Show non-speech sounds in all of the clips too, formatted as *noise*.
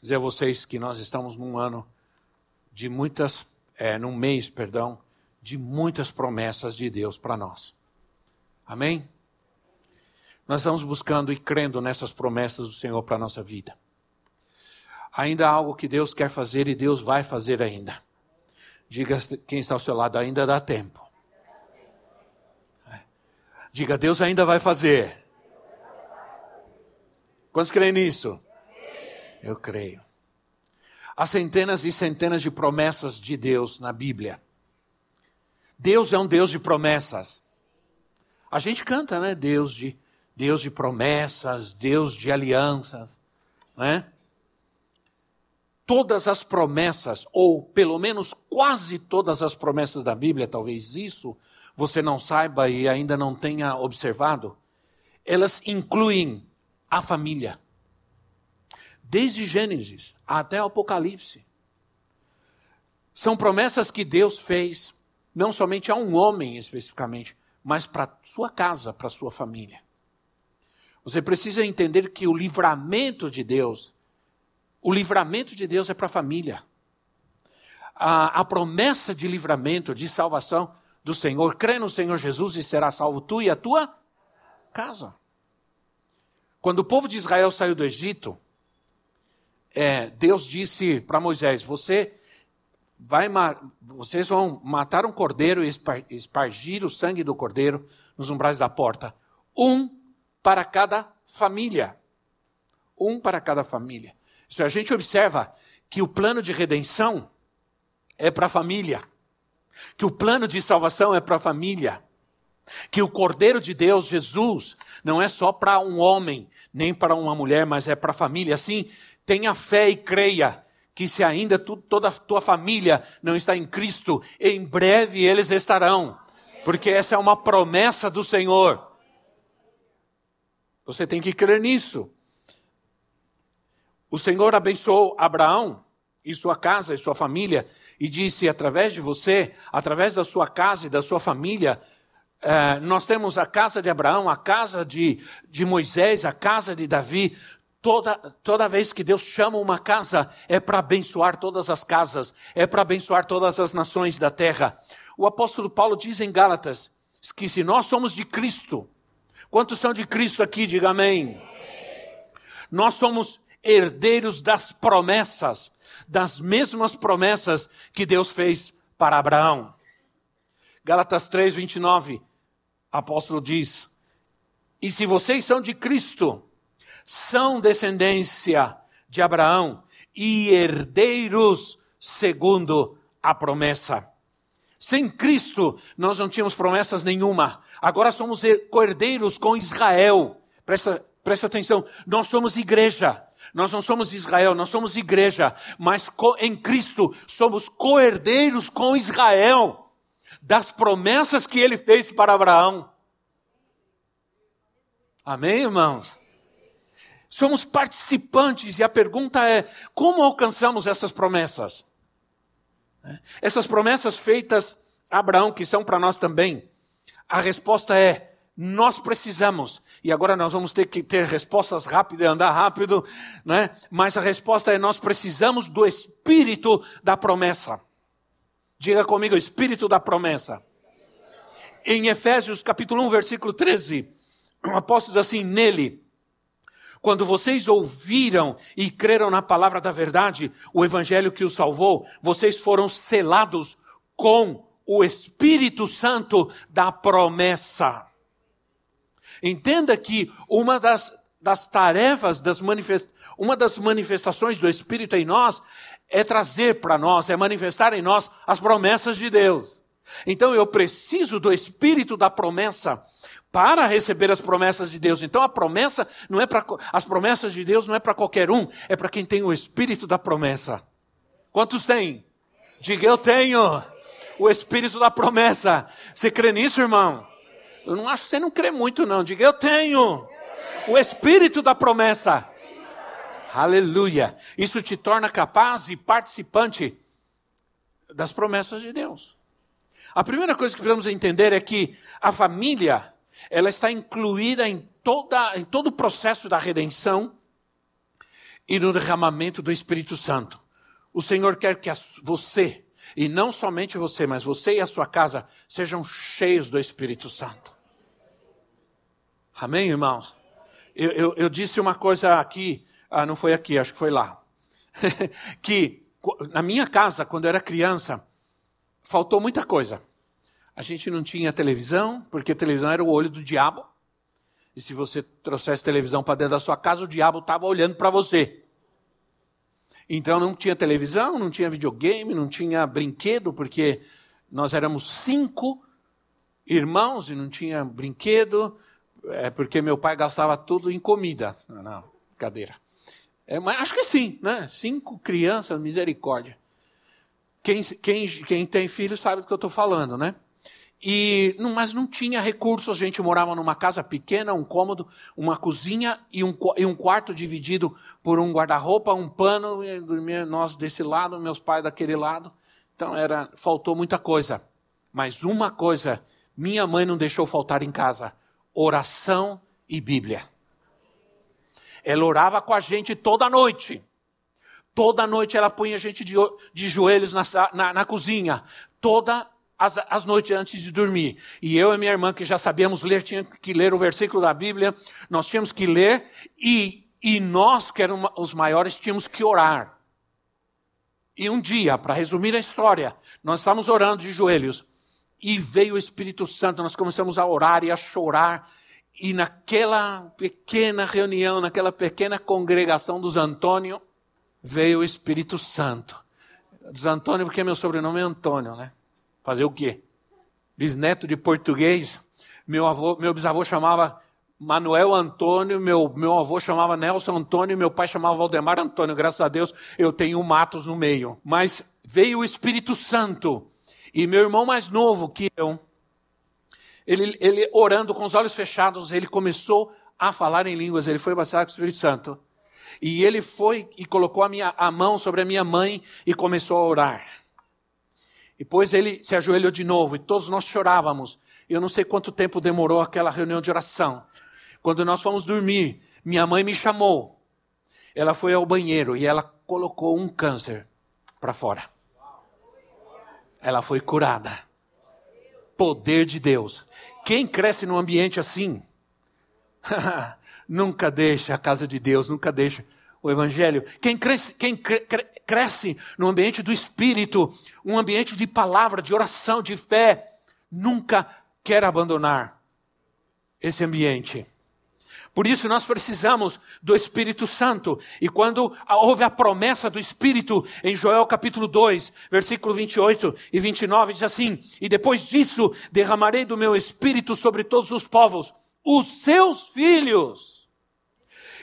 dizer a vocês que nós estamos num ano de muitas, é, num mês, perdão, de muitas promessas de Deus para nós. Amém? Nós estamos buscando e crendo nessas promessas do Senhor para a nossa vida. Ainda há algo que Deus quer fazer e Deus vai fazer ainda. Diga quem está ao seu lado, ainda dá tempo. Diga, Deus ainda vai fazer. Quantos creem nisso? Eu creio. Há centenas e centenas de promessas de Deus na Bíblia. Deus é um Deus de promessas. A gente canta, né? Deus de Deus de promessas, Deus de alianças, né? Todas as promessas, ou pelo menos quase todas as promessas da Bíblia, talvez isso você não saiba e ainda não tenha observado, elas incluem a família desde Gênesis até Apocalipse. São promessas que Deus fez, não somente a um homem especificamente, mas para sua casa, para sua família. Você precisa entender que o livramento de Deus, o livramento de Deus é para a família. A, promessa de livramento, de salvação do Senhor, crê no Senhor Jesus e será salvo tu e a tua casa. Quando o povo de Israel saiu do Egito, é, Deus disse para Moisés: você vai vocês vão matar um cordeiro e espargir o sangue do cordeiro nos umbrais da porta, um para cada família, um para cada família. Isso a gente observa que o plano de redenção é para a família, que o plano de salvação é para a família, que o Cordeiro de Deus, Jesus, não é só para um homem, nem para uma mulher, mas é para a família. Assim, Tenha fé e creia que se ainda tu, toda a tua família não está em Cristo, em breve eles estarão. Porque essa é uma promessa do Senhor. Você tem que crer nisso. O Senhor abençoou Abraão e sua casa e sua família e disse: através de você, através da sua casa e da sua família, eh, nós temos a casa de Abraão, a casa de, de Moisés, a casa de Davi. Toda, toda vez que Deus chama uma casa, é para abençoar todas as casas, é para abençoar todas as nações da terra. O apóstolo Paulo diz em Gálatas que se nós somos de Cristo, quantos são de Cristo aqui? Diga amém. Nós somos herdeiros das promessas, das mesmas promessas que Deus fez para Abraão. Gálatas 3, 29, apóstolo diz: E se vocês são de Cristo, são descendência de Abraão e herdeiros segundo a promessa. Sem Cristo, nós não tínhamos promessas nenhuma. Agora somos cordeiros com Israel. Presta, presta atenção, nós somos igreja. Nós não somos Israel, nós somos igreja, mas em Cristo somos coerdeiros com Israel das promessas que ele fez para Abraão. Amém, irmãos? Somos participantes e a pergunta é: como alcançamos essas promessas? É, essas promessas feitas a Abraão, que são para nós também, a resposta é: nós precisamos. E agora nós vamos ter que ter respostas rápidas andar rápido, né? Mas a resposta é: nós precisamos do espírito da promessa. Diga comigo, espírito da promessa. Em Efésios capítulo 1, versículo 13, o apóstolo diz assim: nele quando vocês ouviram e creram na palavra da verdade, o evangelho que os salvou, vocês foram selados com o Espírito Santo da promessa. Entenda que uma das, das tarefas, das manifest, uma das manifestações do Espírito em nós é trazer para nós, é manifestar em nós as promessas de Deus. Então eu preciso do Espírito da promessa para receber as promessas de Deus. Então a promessa não é para as promessas de Deus não é para qualquer um, é para quem tem o espírito da promessa. Quantos tem? Diga eu tenho o espírito da promessa. Você crê nisso, irmão? Eu não acho que você não crê muito não. Diga eu tenho o espírito da promessa. Aleluia. Isso te torna capaz e participante das promessas de Deus. A primeira coisa que precisamos entender é que a família ela está incluída em, toda, em todo o processo da redenção e no derramamento do Espírito Santo. O Senhor quer que você, e não somente você, mas você e a sua casa, sejam cheios do Espírito Santo. Amém, irmãos? Eu, eu, eu disse uma coisa aqui, ah, não foi aqui, acho que foi lá. *laughs* que na minha casa, quando eu era criança, faltou muita coisa. A gente não tinha televisão, porque televisão era o olho do diabo. E se você trouxesse televisão para dentro da sua casa, o diabo estava olhando para você. Então não tinha televisão, não tinha videogame, não tinha brinquedo, porque nós éramos cinco irmãos e não tinha brinquedo, é porque meu pai gastava tudo em comida. Não, não cadeira. É, mas acho que sim, né? Cinco crianças, misericórdia. Quem, quem, quem tem filho sabe do que eu estou falando, né? E, mas não tinha recursos, a gente morava numa casa pequena, um cômodo, uma cozinha e um, e um quarto dividido por um guarda-roupa, um pano, e dormia nós desse lado, meus pais daquele lado. Então era, faltou muita coisa. Mas uma coisa, minha mãe não deixou faltar em casa: oração e Bíblia. Ela orava com a gente toda noite. Toda noite ela punha a gente de, de joelhos na, na, na cozinha. Toda as, as noites antes de dormir. E eu e minha irmã, que já sabíamos ler, tinha que ler o versículo da Bíblia, nós tínhamos que ler, e, e nós, que éramos os maiores, tínhamos que orar. E um dia, para resumir a história, nós estávamos orando de joelhos, e veio o Espírito Santo, nós começamos a orar e a chorar, e naquela pequena reunião, naquela pequena congregação dos Antônio, veio o Espírito Santo. Dos Antônio, porque meu sobrenome é Antônio, né? Fazer o quê? Bisneto de português. Meu, avô, meu bisavô chamava Manuel Antônio, meu, meu avô chamava Nelson Antônio, meu pai chamava Valdemar Antônio. Graças a Deus eu tenho Matos no meio. Mas veio o Espírito Santo. E meu irmão mais novo que eu, ele, ele orando com os olhos fechados, ele começou a falar em línguas. Ele foi batizado com o Espírito Santo. E ele foi e colocou a, minha, a mão sobre a minha mãe e começou a orar. Depois ele se ajoelhou de novo e todos nós chorávamos. Eu não sei quanto tempo demorou aquela reunião de oração. Quando nós fomos dormir, minha mãe me chamou. Ela foi ao banheiro e ela colocou um câncer para fora. Ela foi curada. Poder de Deus. Quem cresce num ambiente assim, *laughs* nunca deixa a casa de Deus, nunca deixa o Evangelho. Quem cresce, quem cresce no ambiente do Espírito, um ambiente de palavra, de oração, de fé, nunca quer abandonar esse ambiente. Por isso nós precisamos do Espírito Santo. E quando houve a promessa do Espírito em Joel capítulo 2, versículo 28 e 29, diz assim: E depois disso derramarei do meu Espírito sobre todos os povos, os seus filhos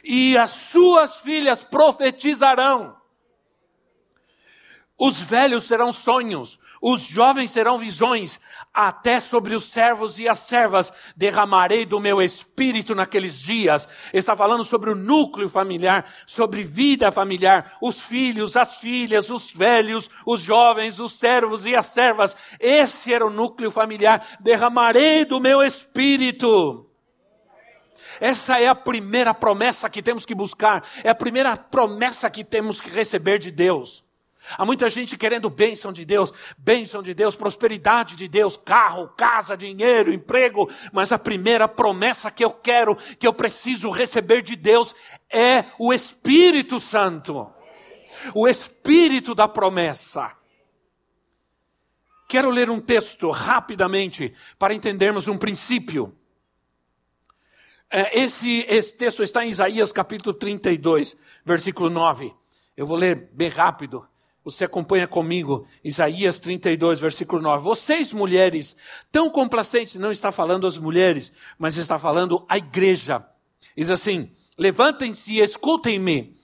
e as suas filhas profetizarão. Os velhos terão sonhos, os jovens terão visões, até sobre os servos e as servas derramarei do meu espírito naqueles dias. Está falando sobre o núcleo familiar, sobre vida familiar, os filhos, as filhas, os velhos, os jovens, os servos e as servas. Esse era o núcleo familiar. Derramarei do meu espírito. Essa é a primeira promessa que temos que buscar, é a primeira promessa que temos que receber de Deus. Há muita gente querendo bênção de Deus, bênção de Deus, prosperidade de Deus, carro, casa, dinheiro, emprego, mas a primeira promessa que eu quero, que eu preciso receber de Deus é o Espírito Santo. O Espírito da promessa. Quero ler um texto rapidamente para entendermos um princípio. É, esse, esse texto está em Isaías capítulo 32, versículo 9. Eu vou ler bem rápido. Você acompanha comigo, Isaías 32, versículo 9. Vocês, mulheres, tão complacentes, não está falando as mulheres, mas está falando a igreja. Diz assim: levantem-se e escutem-me.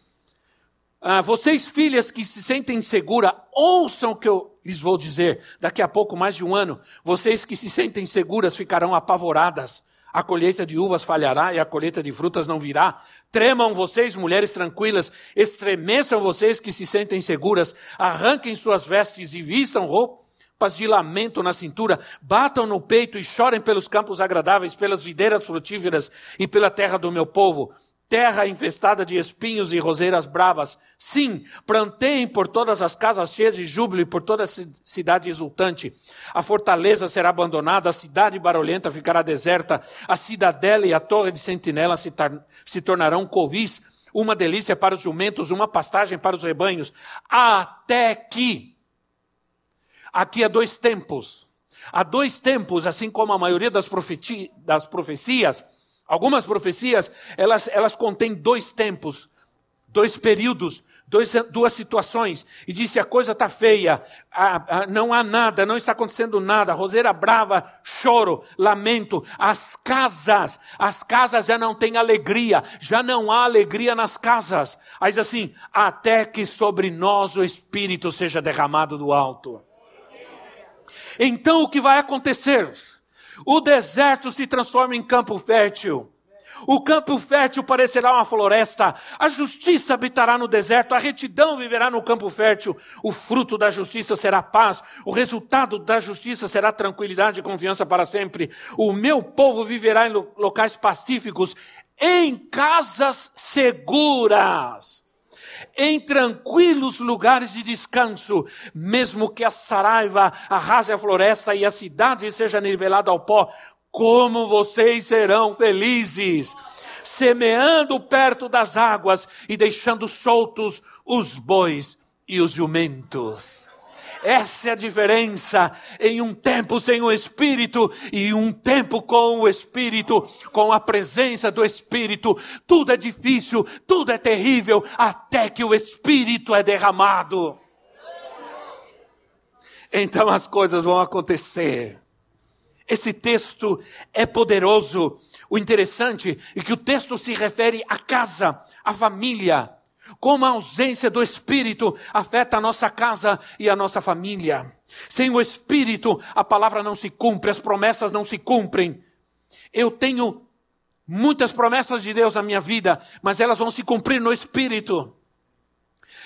Ah, vocês, filhas que se sentem segura, ouçam o que eu lhes vou dizer. Daqui a pouco, mais de um ano, vocês que se sentem seguras ficarão apavoradas a colheita de uvas falhará e a colheita de frutas não virá. Tremam vocês, mulheres tranquilas, estremeçam vocês que se sentem seguras, arranquem suas vestes e vistam roupas de lamento na cintura, batam no peito e chorem pelos campos agradáveis, pelas videiras frutíferas e pela terra do meu povo terra infestada de espinhos e roseiras bravas. Sim, planteiem por todas as casas cheias de júbilo e por toda a cidade exultante. A fortaleza será abandonada, a cidade barulhenta ficará deserta, a cidadela e a torre de sentinela se, se tornarão covis, uma delícia para os jumentos, uma pastagem para os rebanhos, até que. Aqui há dois tempos. Há dois tempos, assim como a maioria das, das profecias, Algumas profecias, elas, elas contêm dois tempos, dois períodos, dois, duas situações. E disse: a coisa está feia, a, a, não há nada, não está acontecendo nada. Roseira brava, choro, lamento. As casas, as casas já não têm alegria, já não há alegria nas casas. Mas assim: até que sobre nós o Espírito seja derramado do alto. Então o que vai acontecer? O deserto se transforma em campo fértil. O campo fértil parecerá uma floresta. A justiça habitará no deserto. A retidão viverá no campo fértil. O fruto da justiça será paz. O resultado da justiça será tranquilidade e confiança para sempre. O meu povo viverá em locais pacíficos, em casas seguras em tranquilos lugares de descanso, mesmo que a saraiva arrase a floresta e a cidade seja nivelada ao pó, como vocês serão felizes, semeando perto das águas e deixando soltos os bois e os jumentos. Essa é a diferença em um tempo sem o Espírito e um tempo com o Espírito, com a presença do Espírito. Tudo é difícil, tudo é terrível, até que o Espírito é derramado. Então as coisas vão acontecer. Esse texto é poderoso. O interessante é que o texto se refere à casa, à família, como a ausência do Espírito afeta a nossa casa e a nossa família. Sem o Espírito, a palavra não se cumpre, as promessas não se cumprem. Eu tenho muitas promessas de Deus na minha vida, mas elas vão se cumprir no Espírito.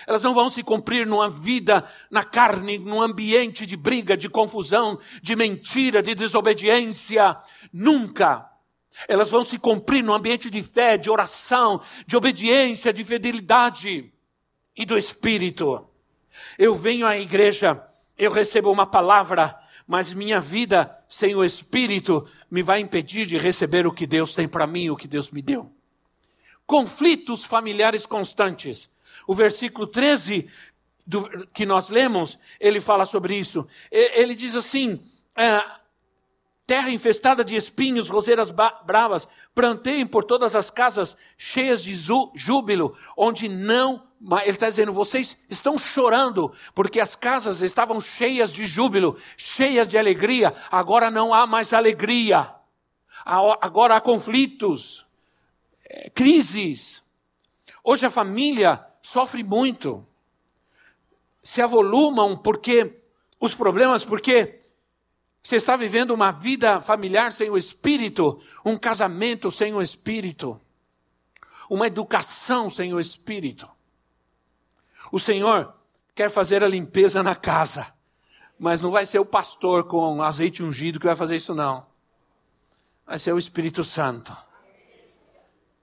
Elas não vão se cumprir numa vida na carne, num ambiente de briga, de confusão, de mentira, de desobediência. Nunca. Elas vão se cumprir no ambiente de fé, de oração, de obediência, de fidelidade e do Espírito. Eu venho à igreja, eu recebo uma palavra, mas minha vida sem o Espírito me vai impedir de receber o que Deus tem para mim, o que Deus me deu. Conflitos familiares constantes. O versículo 13 do, que nós lemos, ele fala sobre isso. Ele diz assim: é, terra infestada de espinhos, roseiras bravas, planteiem por todas as casas cheias de júbilo, onde não. Ele está dizendo, vocês estão chorando, porque as casas estavam cheias de júbilo, cheias de alegria, agora não há mais alegria, agora há conflitos, é, crises. Hoje a família sofre muito, se avolumam porque os problemas, porque você está vivendo uma vida familiar sem o Espírito, um casamento sem o Espírito, uma educação sem o Espírito. O Senhor quer fazer a limpeza na casa, mas não vai ser o pastor com azeite ungido que vai fazer isso, não. Vai ser o Espírito Santo.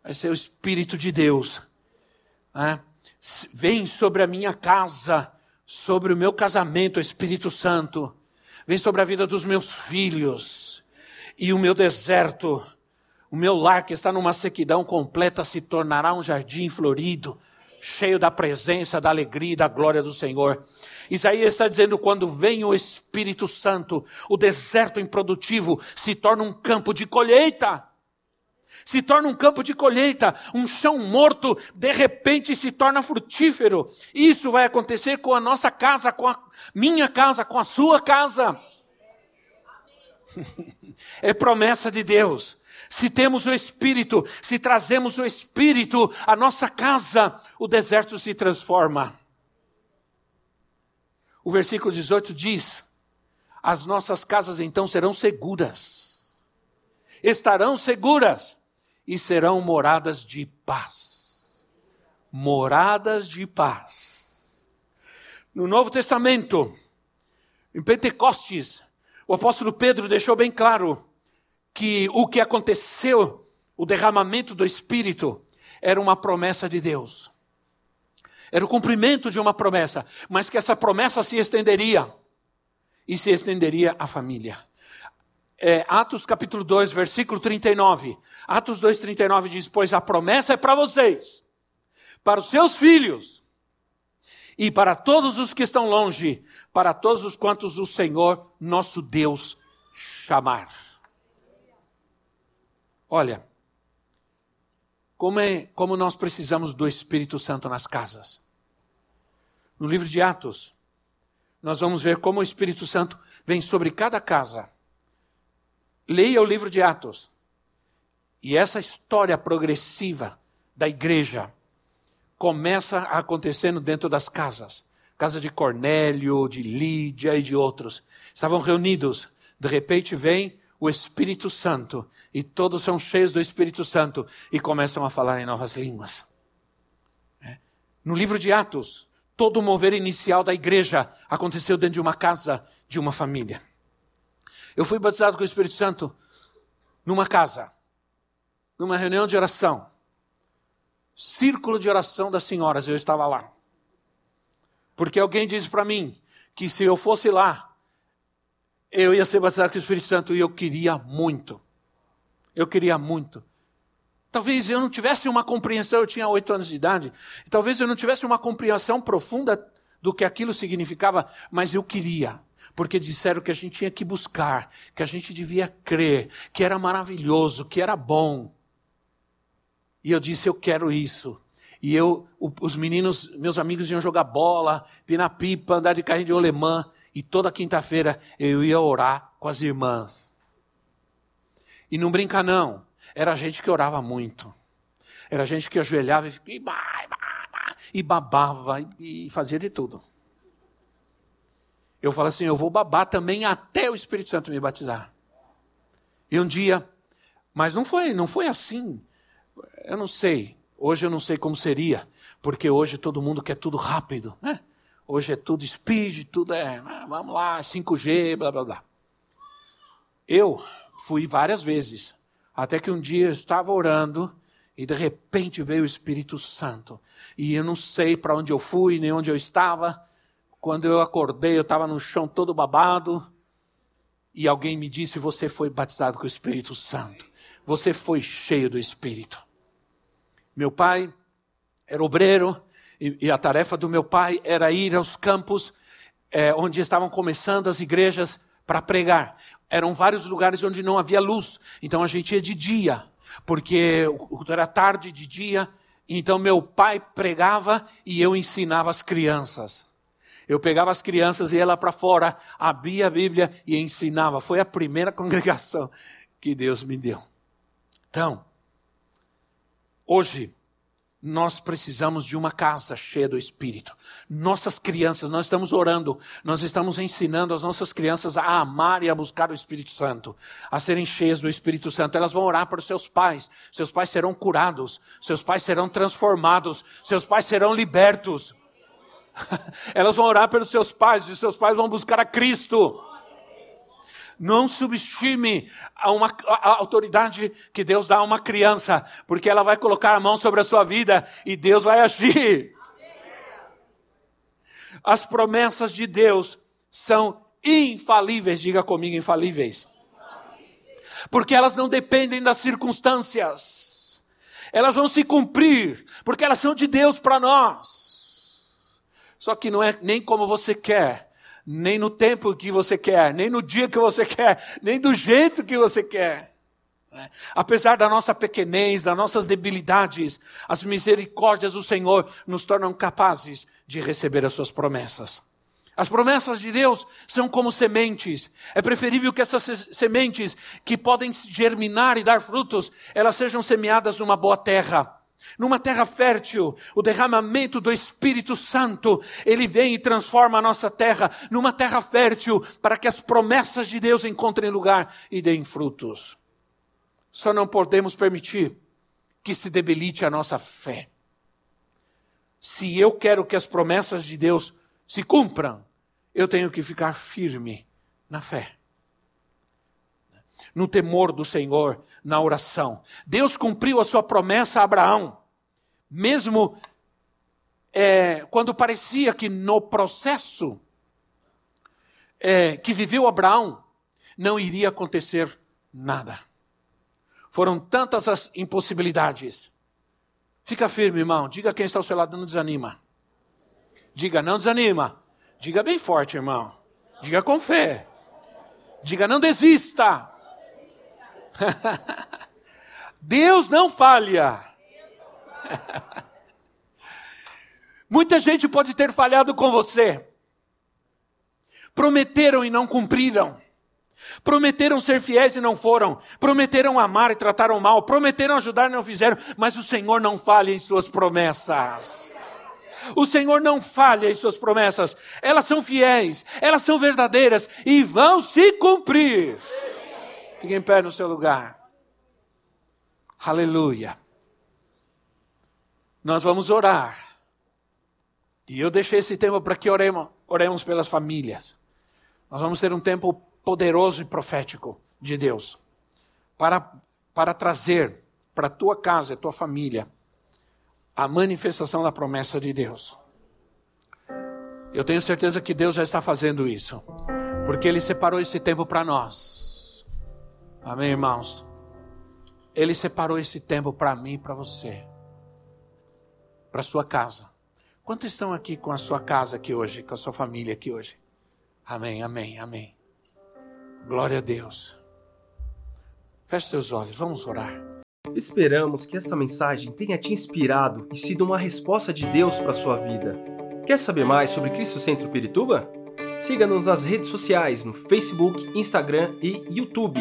Vai ser o Espírito de Deus. Né? Vem sobre a minha casa, sobre o meu casamento, Espírito Santo vem sobre a vida dos meus filhos. E o meu deserto, o meu lar que está numa sequidão completa, se tornará um jardim florido, cheio da presença, da alegria e da glória do Senhor. Isaías está dizendo: quando vem o Espírito Santo, o deserto improdutivo se torna um campo de colheita. Se torna um campo de colheita, um chão morto, de repente se torna frutífero. Isso vai acontecer com a nossa casa, com a minha casa, com a sua casa. *laughs* É promessa de Deus. Se temos o Espírito, se trazemos o Espírito à nossa casa, o deserto se transforma. O versículo 18 diz: As nossas casas então serão seguras, estarão seguras e serão moradas de paz. Moradas de paz. No Novo Testamento, em Pentecostes, o apóstolo Pedro deixou bem claro que o que aconteceu, o derramamento do Espírito, era uma promessa de Deus. Era o cumprimento de uma promessa, mas que essa promessa se estenderia e se estenderia à família. É, Atos capítulo 2, versículo 39. Atos 2, 39 diz: Pois a promessa é para vocês, para os seus filhos e para todos os que estão longe, para todos os quantos o Senhor nosso Deus chamar. Olha, como, é, como nós precisamos do Espírito Santo nas casas. No livro de Atos, nós vamos ver como o Espírito Santo vem sobre cada casa. Leia o livro de Atos. E essa história progressiva da igreja começa acontecendo dentro das casas. Casa de Cornélio, de Lídia e de outros. Estavam reunidos. De repente vem o Espírito Santo e todos são cheios do Espírito Santo e começam a falar em novas línguas. É. No livro de Atos, todo o mover inicial da igreja aconteceu dentro de uma casa, de uma família. Eu fui batizado com o Espírito Santo numa casa, numa reunião de oração, círculo de oração das senhoras, eu estava lá. Porque alguém disse para mim que se eu fosse lá, eu ia ser batizado com o Espírito Santo e eu queria muito. Eu queria muito. Talvez eu não tivesse uma compreensão, eu tinha oito anos de idade, talvez eu não tivesse uma compreensão profunda do que aquilo significava, mas eu queria, porque disseram que a gente tinha que buscar, que a gente devia crer, que era maravilhoso, que era bom. E eu disse: eu quero isso. E eu, os meninos, meus amigos iam jogar bola, pinar pipa, andar de carrinho de olemã. E toda quinta-feira eu ia orar com as irmãs. E não brinca não, era gente que orava muito. Era gente que ajoelhava e, e babava e fazia de tudo. Eu falo assim, eu vou babar também até o Espírito Santo me batizar. E um dia, mas não foi, não foi assim. Eu não sei. Hoje eu não sei como seria, porque hoje todo mundo quer tudo rápido, né? Hoje é tudo speed, tudo é, ah, vamos lá, 5G, blá blá blá. Eu fui várias vezes, até que um dia eu estava orando e de repente veio o Espírito Santo. E eu não sei para onde eu fui, nem onde eu estava. Quando eu acordei, eu estava no chão todo babado. E alguém me disse: Você foi batizado com o Espírito Santo. Você foi cheio do Espírito. Meu pai era obreiro, e, e a tarefa do meu pai era ir aos campos é, onde estavam começando as igrejas para pregar. Eram vários lugares onde não havia luz, então a gente ia de dia, porque era tarde de dia. Então meu pai pregava e eu ensinava as crianças. Eu pegava as crianças e ia lá para fora, abria a Bíblia e ensinava. Foi a primeira *laughs* congregação que Deus me deu. Então, hoje, nós precisamos de uma casa cheia do Espírito. Nossas crianças, nós estamos orando, nós estamos ensinando as nossas crianças a amar e a buscar o Espírito Santo, a serem cheias do Espírito Santo. Elas vão orar para os seus pais, seus pais serão curados, seus pais serão transformados, seus pais serão libertos. *laughs* Elas vão orar pelos seus pais e seus pais vão buscar a Cristo. Não subestime a uma a autoridade que Deus dá a uma criança, porque ela vai colocar a mão sobre a sua vida e Deus vai agir. As promessas de Deus são infalíveis, diga comigo, infalíveis. Porque elas não dependem das circunstâncias. Elas vão se cumprir, porque elas são de Deus para nós. Só que não é nem como você quer, nem no tempo que você quer, nem no dia que você quer, nem do jeito que você quer. É. Apesar da nossa pequenez, das nossas debilidades, as misericórdias do Senhor nos tornam capazes de receber as suas promessas. As promessas de Deus são como sementes. É preferível que essas sementes, que podem germinar e dar frutos, elas sejam semeadas numa boa terra. Numa terra fértil, o derramamento do Espírito Santo, ele vem e transforma a nossa terra numa terra fértil, para que as promessas de Deus encontrem lugar e deem frutos. Só não podemos permitir que se debilite a nossa fé. Se eu quero que as promessas de Deus se cumpram, eu tenho que ficar firme na fé. No temor do Senhor, na oração. Deus cumpriu a sua promessa a Abraão, mesmo é, quando parecia que no processo é, que viveu Abraão não iria acontecer nada. Foram tantas as impossibilidades. Fica firme, irmão. Diga quem está ao seu lado, não desanima. Diga, não desanima. Diga bem forte, irmão. Diga com fé. Diga, não desista. *laughs* Deus não falha. *laughs* Muita gente pode ter falhado com você. Prometeram e não cumpriram. Prometeram ser fiéis e não foram. Prometeram amar e trataram mal. Prometeram ajudar e não fizeram. Mas o Senhor não falha em suas promessas. O Senhor não falha em suas promessas. Elas são fiéis, elas são verdadeiras e vão se cumprir. Fique em pé no seu lugar. Aleluia. Nós vamos orar. E eu deixei esse tempo para que oremos, oremos pelas famílias. Nós vamos ter um tempo poderoso e profético de Deus para, para trazer para a tua casa, a tua família, a manifestação da promessa de Deus. Eu tenho certeza que Deus já está fazendo isso, porque Ele separou esse tempo para nós. Amém, irmãos? Ele separou esse tempo para mim e para você, para sua casa. Quantos estão aqui com a sua casa aqui hoje, com a sua família aqui hoje? Amém, amém, amém. Glória a Deus. Feche seus olhos, vamos orar. Esperamos que esta mensagem tenha te inspirado e sido uma resposta de Deus para a sua vida. Quer saber mais sobre Cristo Centro Pirituba? Siga-nos nas redes sociais no Facebook, Instagram e YouTube,